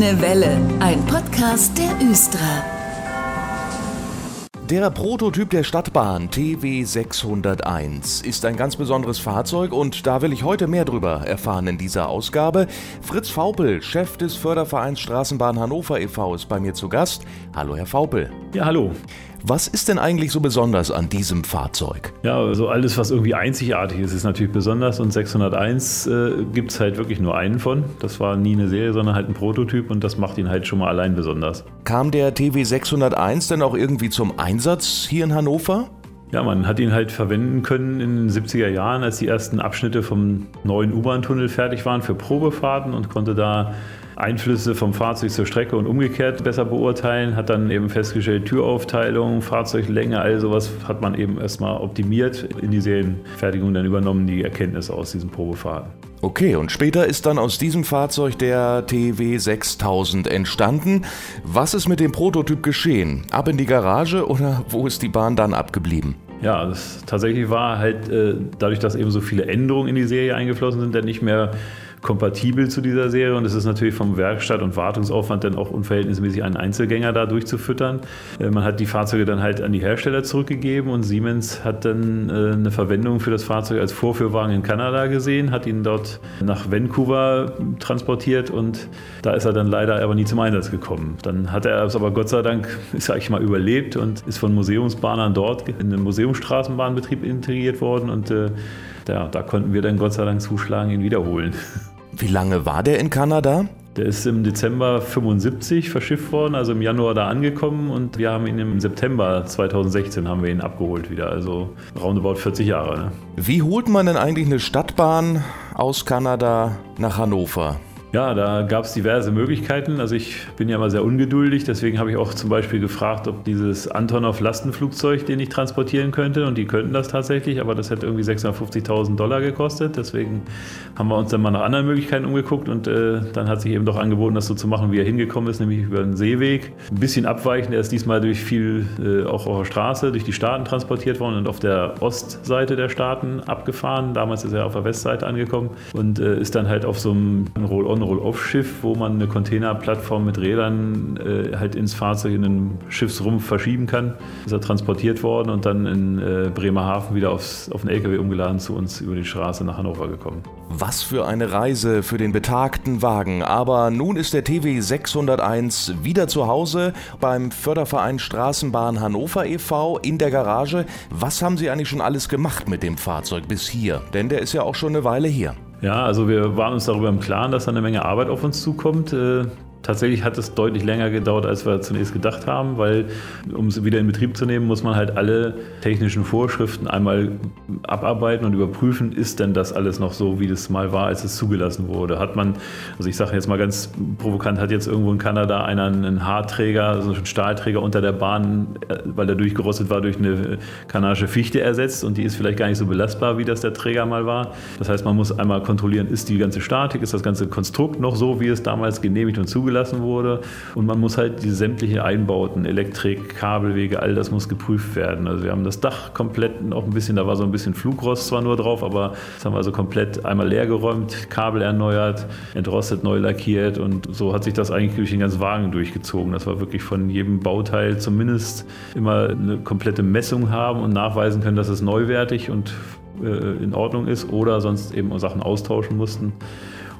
Grüne Welle, ein Podcast der Östra. Der Prototyp der Stadtbahn TW 601 ist ein ganz besonderes Fahrzeug und da will ich heute mehr drüber erfahren in dieser Ausgabe. Fritz Faupel, Chef des Fördervereins Straßenbahn Hannover e.V. ist bei mir zu Gast. Hallo Herr Faupel. Ja, hallo. Was ist denn eigentlich so besonders an diesem Fahrzeug? Ja, also alles, was irgendwie einzigartig ist, ist natürlich besonders und 601 äh, gibt es halt wirklich nur einen von. Das war nie eine Serie, sondern halt ein Prototyp und das macht ihn halt schon mal allein besonders. Kam der TW 601 denn auch irgendwie zum Einsatz hier in Hannover? Ja, man hat ihn halt verwenden können in den 70er Jahren, als die ersten Abschnitte vom neuen U-Bahn-Tunnel fertig waren für Probefahrten und konnte da Einflüsse vom Fahrzeug zur Strecke und umgekehrt besser beurteilen, hat dann eben festgestellt, Türaufteilung, Fahrzeuglänge, all sowas hat man eben erstmal optimiert, in die Serienfertigung dann übernommen, die Erkenntnisse aus diesen Probefahrten. Okay, und später ist dann aus diesem Fahrzeug der TW 6000 entstanden. Was ist mit dem Prototyp geschehen? Ab in die Garage oder wo ist die Bahn dann abgeblieben? Ja, das tatsächlich war halt äh, dadurch, dass eben so viele Änderungen in die Serie eingeflossen sind, dann nicht mehr kompatibel zu dieser Serie und es ist natürlich vom Werkstatt- und Wartungsaufwand dann auch unverhältnismäßig einen Einzelgänger da durchzufüttern. Äh, man hat die Fahrzeuge dann halt an die Hersteller zurückgegeben und Siemens hat dann äh, eine Verwendung für das Fahrzeug als Vorführwagen in Kanada gesehen, hat ihn dort nach Vancouver transportiert und da ist er dann leider aber nie zum Einsatz gekommen. Dann hat er es aber Gott sei Dank, sag ich mal, überlebt und ist von Museumsbahnern dort in den Museumsstraßenbahnbetrieb integriert worden und äh, ja, da konnten wir dann Gott sei Dank zuschlagen, ihn wiederholen. Wie lange war der in Kanada? Der ist im Dezember 75 verschifft worden, also im Januar da angekommen und wir haben ihn im September 2016 haben wir ihn abgeholt wieder, also roundabout 40 Jahre. Ne? Wie holt man denn eigentlich eine Stadtbahn aus Kanada nach Hannover? Ja, da gab es diverse Möglichkeiten. Also ich bin ja immer sehr ungeduldig, deswegen habe ich auch zum Beispiel gefragt, ob dieses Antonov-Lastenflugzeug, den ich transportieren könnte, und die könnten das tatsächlich, aber das hätte irgendwie 650.000 Dollar gekostet. Deswegen haben wir uns dann mal nach anderen Möglichkeiten umgeguckt und äh, dann hat sich eben doch angeboten, das so zu machen, wie er hingekommen ist, nämlich über den Seeweg. Ein bisschen abweichend, er ist diesmal durch viel, äh, auch auf der Straße, durch die Staaten transportiert worden und auf der Ostseite der Staaten abgefahren. Damals ist er auf der Westseite angekommen und äh, ist dann halt auf so einem Roll-On ein Roll-Off-Schiff, wo man eine Containerplattform mit Rädern äh, halt ins Fahrzeug in den Schiffsrumpf verschieben kann. Ist er transportiert worden und dann in äh, Bremerhaven wieder aufs, auf den LKW umgeladen zu uns über die Straße nach Hannover gekommen. Was für eine Reise für den betagten Wagen. Aber nun ist der TW 601 wieder zu Hause beim Förderverein Straßenbahn Hannover e.V. in der Garage. Was haben Sie eigentlich schon alles gemacht mit dem Fahrzeug bis hier? Denn der ist ja auch schon eine Weile hier. Ja, also wir waren uns darüber im Klaren, dass da eine Menge Arbeit auf uns zukommt. Tatsächlich hat es deutlich länger gedauert, als wir zunächst gedacht haben, weil um es wieder in Betrieb zu nehmen, muss man halt alle technischen Vorschriften einmal abarbeiten und überprüfen, ist denn das alles noch so, wie das mal war, als es zugelassen wurde. Hat man, also ich sage jetzt mal ganz provokant, hat jetzt irgendwo in Kanada einer einen Haarträger, also einen Stahlträger unter der Bahn, äh, weil der durchgerostet war, durch eine kanadische Fichte ersetzt und die ist vielleicht gar nicht so belastbar, wie das der Träger mal war. Das heißt, man muss einmal kontrollieren, ist die ganze Statik, ist das ganze Konstrukt noch so, wie es damals genehmigt und zugelassen zugelassen wurde. Und man muss halt die sämtliche Einbauten, Elektrik, Kabelwege, all das muss geprüft werden. Also wir haben das Dach komplett noch ein bisschen, da war so ein bisschen Flugrost zwar nur drauf, aber das haben wir also komplett einmal leer geräumt, Kabel erneuert, entrostet, neu lackiert und so hat sich das eigentlich durch den ganzen Wagen durchgezogen. Das war wirklich von jedem Bauteil zumindest immer eine komplette Messung haben und nachweisen können, dass es neuwertig und äh, in Ordnung ist oder sonst eben Sachen austauschen mussten.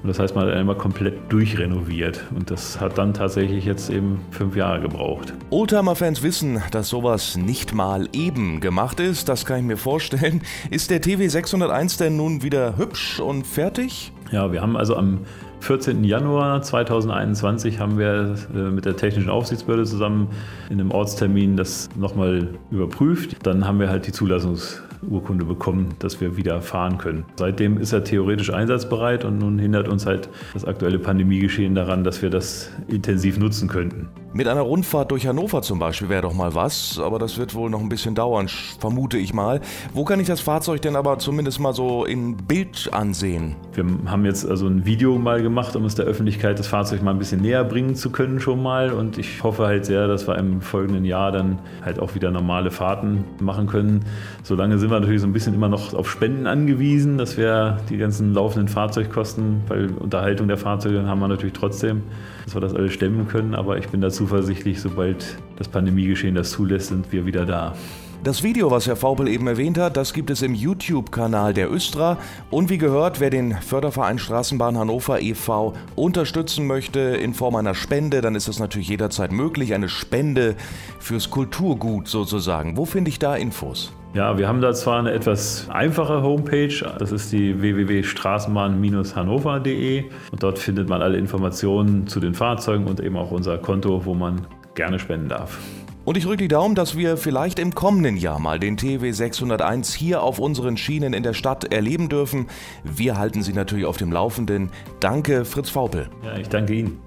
Und das heißt, man hat einmal komplett durchrenoviert. Und das hat dann tatsächlich jetzt eben fünf Jahre gebraucht. Oldtimer-Fans wissen, dass sowas nicht mal eben gemacht ist. Das kann ich mir vorstellen. Ist der TW 601 denn nun wieder hübsch und fertig? Ja, wir haben also am 14. Januar 2021 haben wir äh, mit der Technischen Aufsichtsbehörde zusammen in einem Ortstermin das nochmal überprüft. Dann haben wir halt die Zulassungs Urkunde bekommen, dass wir wieder fahren können. Seitdem ist er theoretisch einsatzbereit und nun hindert uns halt das aktuelle Pandemiegeschehen daran, dass wir das intensiv nutzen könnten. Mit einer Rundfahrt durch Hannover zum Beispiel wäre doch mal was, aber das wird wohl noch ein bisschen dauern, vermute ich mal. Wo kann ich das Fahrzeug denn aber zumindest mal so in Bild ansehen? Wir haben jetzt also ein Video mal gemacht, um es der Öffentlichkeit das Fahrzeug mal ein bisschen näher bringen zu können schon mal. Und ich hoffe halt sehr, dass wir im folgenden Jahr dann halt auch wieder normale Fahrten machen können. Solange sind wir natürlich so ein bisschen immer noch auf Spenden angewiesen, dass wir die ganzen laufenden Fahrzeugkosten, weil Unterhaltung der Fahrzeuge haben wir natürlich trotzdem, dass wir das alles stemmen können. Aber ich bin da zuversichtlich, sobald das Pandemiegeschehen das zulässt, sind wir wieder da. Das Video, was Herr Faupel eben erwähnt hat, das gibt es im YouTube-Kanal der Östra. Und wie gehört, wer den Förderverein Straßenbahn Hannover e.V. unterstützen möchte in Form einer Spende, dann ist das natürlich jederzeit möglich. Eine Spende fürs Kulturgut sozusagen. Wo finde ich da Infos? Ja, wir haben da zwar eine etwas einfache Homepage, das ist die www.straßenbahn-hannover.de und dort findet man alle Informationen zu den Fahrzeugen und eben auch unser Konto, wo man gerne spenden darf. Und ich drücke die Daumen, dass wir vielleicht im kommenden Jahr mal den TW 601 hier auf unseren Schienen in der Stadt erleben dürfen. Wir halten Sie natürlich auf dem Laufenden. Danke, Fritz Faupel. Ja, ich danke Ihnen.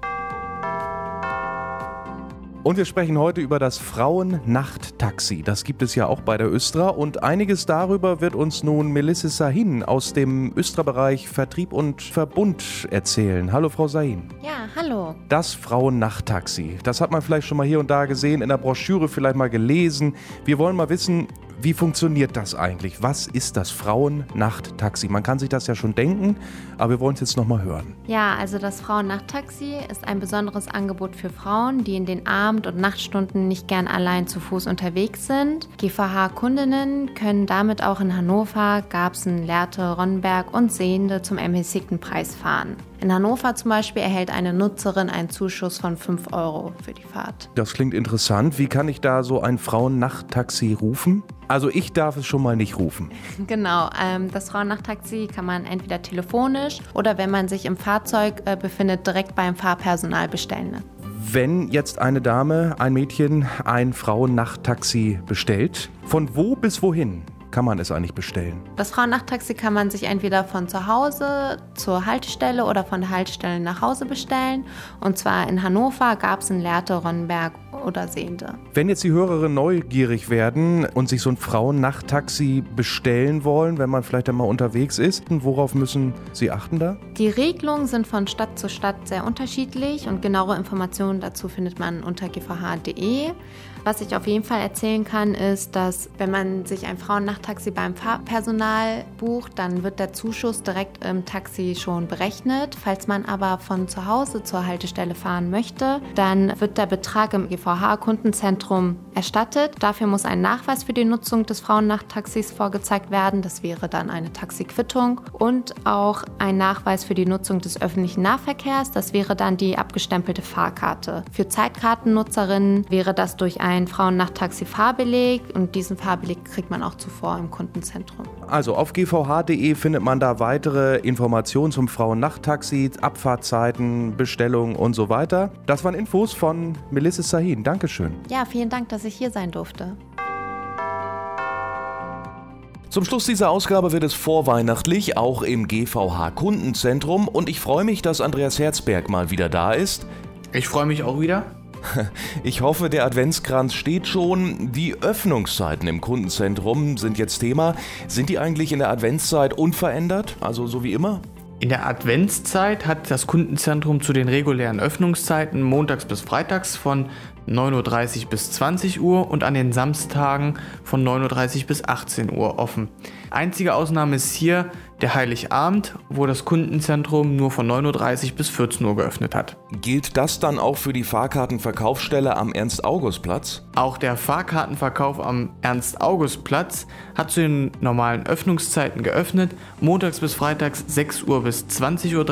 Und wir sprechen heute über das Frauen-Nacht-Taxi. Das gibt es ja auch bei der Östra. Und einiges darüber wird uns nun Melisse Sahin aus dem Östra-Bereich Vertrieb und Verbund erzählen. Hallo, Frau Sahin. Ja, hallo. Das Frauen-Nacht-Taxi. Das hat man vielleicht schon mal hier und da gesehen, in der Broschüre vielleicht mal gelesen. Wir wollen mal wissen, wie funktioniert das eigentlich? Was ist das Frauen-Nacht-Taxi? Man kann sich das ja schon denken, aber wir wollen es jetzt nochmal hören. Ja, also das Frauen-Nacht-Taxi ist ein besonderes Angebot für Frauen, die in den Abend- und Nachtstunden nicht gern allein zu Fuß unterwegs sind. GVH-Kundinnen können damit auch in Hannover, Garbsen, Lehrte, Ronnenberg und Sehende zum ermäßigten Preis fahren. In Hannover zum Beispiel erhält eine Nutzerin einen Zuschuss von 5 Euro für die Fahrt. Das klingt interessant. Wie kann ich da so ein Frauen-Nacht-Taxi rufen? Also ich darf es schon mal nicht rufen. Genau, ähm, das Frauennachttaxi kann man entweder telefonisch oder wenn man sich im Fahrzeug äh, befindet, direkt beim Fahrpersonal bestellen. Wenn jetzt eine Dame, ein Mädchen ein Frauennachttaxi bestellt, von wo bis wohin kann man es eigentlich bestellen? Das Frauennachttaxi kann man sich entweder von zu Hause zur Haltestelle oder von der Haltestelle nach Hause bestellen. Und zwar in Hannover, Garbsen, Lehrte, Ronnenberg oder Sehende. Wenn jetzt die Hörerinnen neugierig werden und sich so ein Frauennachttaxi bestellen wollen, wenn man vielleicht einmal unterwegs ist, worauf müssen sie achten da? Die Regelungen sind von Stadt zu Stadt sehr unterschiedlich und genauere Informationen dazu findet man unter gvh.de. Was ich auf jeden Fall erzählen kann, ist, dass wenn man sich ein Frauennachttaxi beim Fahrpersonal bucht, dann wird der Zuschuss direkt im Taxi schon berechnet. Falls man aber von zu Hause zur Haltestelle fahren möchte, dann wird der Betrag im GVH-Kundenzentrum erstattet. Dafür muss ein Nachweis für die Nutzung des Frauennachttaxis vorgezeigt werden. Das wäre dann eine Taxiquittung und auch ein Nachweis für die Nutzung des öffentlichen Nahverkehrs. Das wäre dann die abgestempelte Fahrkarte. Für Zeitkartennutzerinnen wäre das durch ein ein Frauennachttaxi-Fahrbeleg und diesen Fahrbeleg kriegt man auch zuvor im Kundenzentrum. Also auf gvh.de findet man da weitere Informationen zum Frauennachttaxi, Abfahrtzeiten, Bestellungen und so weiter. Das waren Infos von Melissa Sahin. Dankeschön. Ja, vielen Dank, dass ich hier sein durfte. Zum Schluss dieser Ausgabe wird es vorweihnachtlich, auch im GVH Kundenzentrum. Und ich freue mich, dass Andreas Herzberg mal wieder da ist. Ich freue mich auch wieder. Ich hoffe, der Adventskranz steht schon. Die Öffnungszeiten im Kundenzentrum sind jetzt Thema. Sind die eigentlich in der Adventszeit unverändert? Also so wie immer? In der Adventszeit hat das Kundenzentrum zu den regulären Öffnungszeiten montags bis freitags von 9.30 Uhr bis 20 Uhr und an den Samstagen von 9.30 Uhr bis 18 Uhr offen. Einzige Ausnahme ist hier der Heiligabend, wo das Kundenzentrum nur von 9.30 Uhr bis 14 Uhr geöffnet hat. Gilt das dann auch für die Fahrkartenverkaufsstelle am Ernst-August-Platz? Auch der Fahrkartenverkauf am Ernst-August-Platz hat zu den normalen Öffnungszeiten geöffnet, montags bis freitags 6 Uhr bis 20.30 Uhr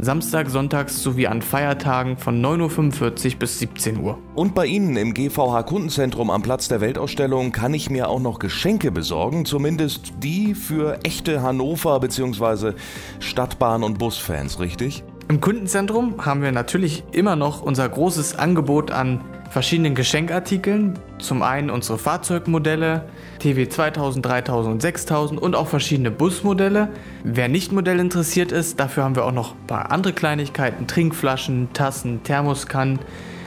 Samstag, Sonntags sowie an Feiertagen von 9.45 Uhr bis 17 Uhr. Und bei Ihnen im GVH Kundenzentrum am Platz der Weltausstellung kann ich mir auch noch Geschenke besorgen, zumindest die für echte Hannover bzw. Stadtbahn- und Busfans, richtig? Im Kundenzentrum haben wir natürlich immer noch unser großes Angebot an verschiedenen Geschenkartikeln. Zum einen unsere Fahrzeugmodelle, TW 2000, 3000 und 6000 und auch verschiedene Busmodelle. Wer nicht Modell interessiert ist, dafür haben wir auch noch ein paar andere Kleinigkeiten, Trinkflaschen, Tassen, Thermoskannen.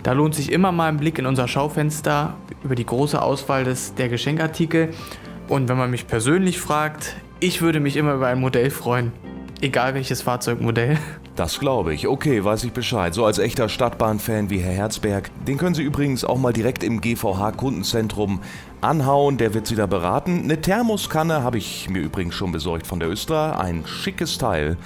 Da lohnt sich immer mal ein Blick in unser Schaufenster über die große Auswahl des, der Geschenkartikel. Und wenn man mich persönlich fragt, ich würde mich immer über ein Modell freuen. Egal welches Fahrzeugmodell. Das glaube ich. Okay, weiß ich Bescheid. So als echter Stadtbahnfan wie Herr Herzberg. Den können Sie übrigens auch mal direkt im GVH-Kundenzentrum anhauen. Der wird Sie da beraten. Eine Thermoskanne habe ich mir übrigens schon besorgt von der Östra. Ein schickes Teil.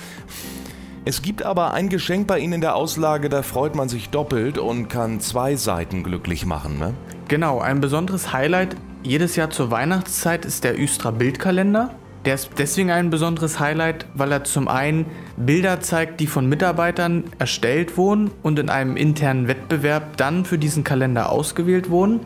Es gibt aber ein Geschenk bei Ihnen in der Auslage, da freut man sich doppelt und kann zwei Seiten glücklich machen, ne? Genau, ein besonderes Highlight jedes Jahr zur Weihnachtszeit ist der Östra Bildkalender. Der ist deswegen ein besonderes Highlight, weil er zum einen Bilder zeigt, die von Mitarbeitern erstellt wurden und in einem internen Wettbewerb dann für diesen Kalender ausgewählt wurden.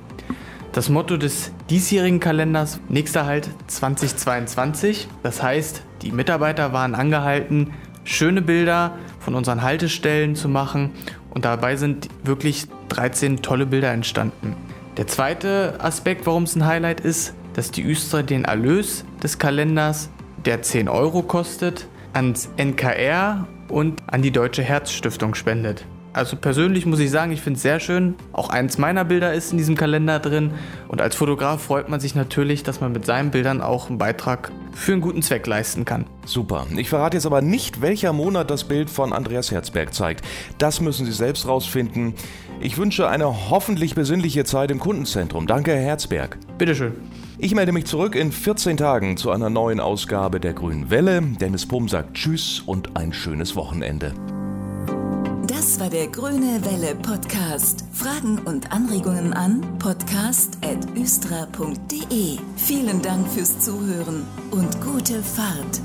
Das Motto des diesjährigen Kalenders nächster Halt 2022. Das heißt, die Mitarbeiter waren angehalten, schöne Bilder von unseren Haltestellen zu machen und dabei sind wirklich 13 tolle Bilder entstanden. Der zweite Aspekt, warum es ein Highlight ist, dass die Östra den Erlös des Kalenders, der 10 Euro kostet, ans NKR und an die Deutsche Herzstiftung spendet. Also persönlich muss ich sagen, ich finde es sehr schön. Auch eins meiner Bilder ist in diesem Kalender drin. Und als Fotograf freut man sich natürlich, dass man mit seinen Bildern auch einen Beitrag für einen guten Zweck leisten kann. Super. Ich verrate jetzt aber nicht, welcher Monat das Bild von Andreas Herzberg zeigt. Das müssen Sie selbst rausfinden. Ich wünsche eine hoffentlich besinnliche Zeit im Kundenzentrum. Danke, Herr Herzberg. Bitteschön. Ich melde mich zurück in 14 Tagen zu einer neuen Ausgabe der Grünen Welle. Dennis Pum sagt Tschüss und ein schönes Wochenende. Das war der Grüne Welle Podcast. Fragen und Anregungen an podcast.östra.de. Vielen Dank fürs Zuhören und gute Fahrt.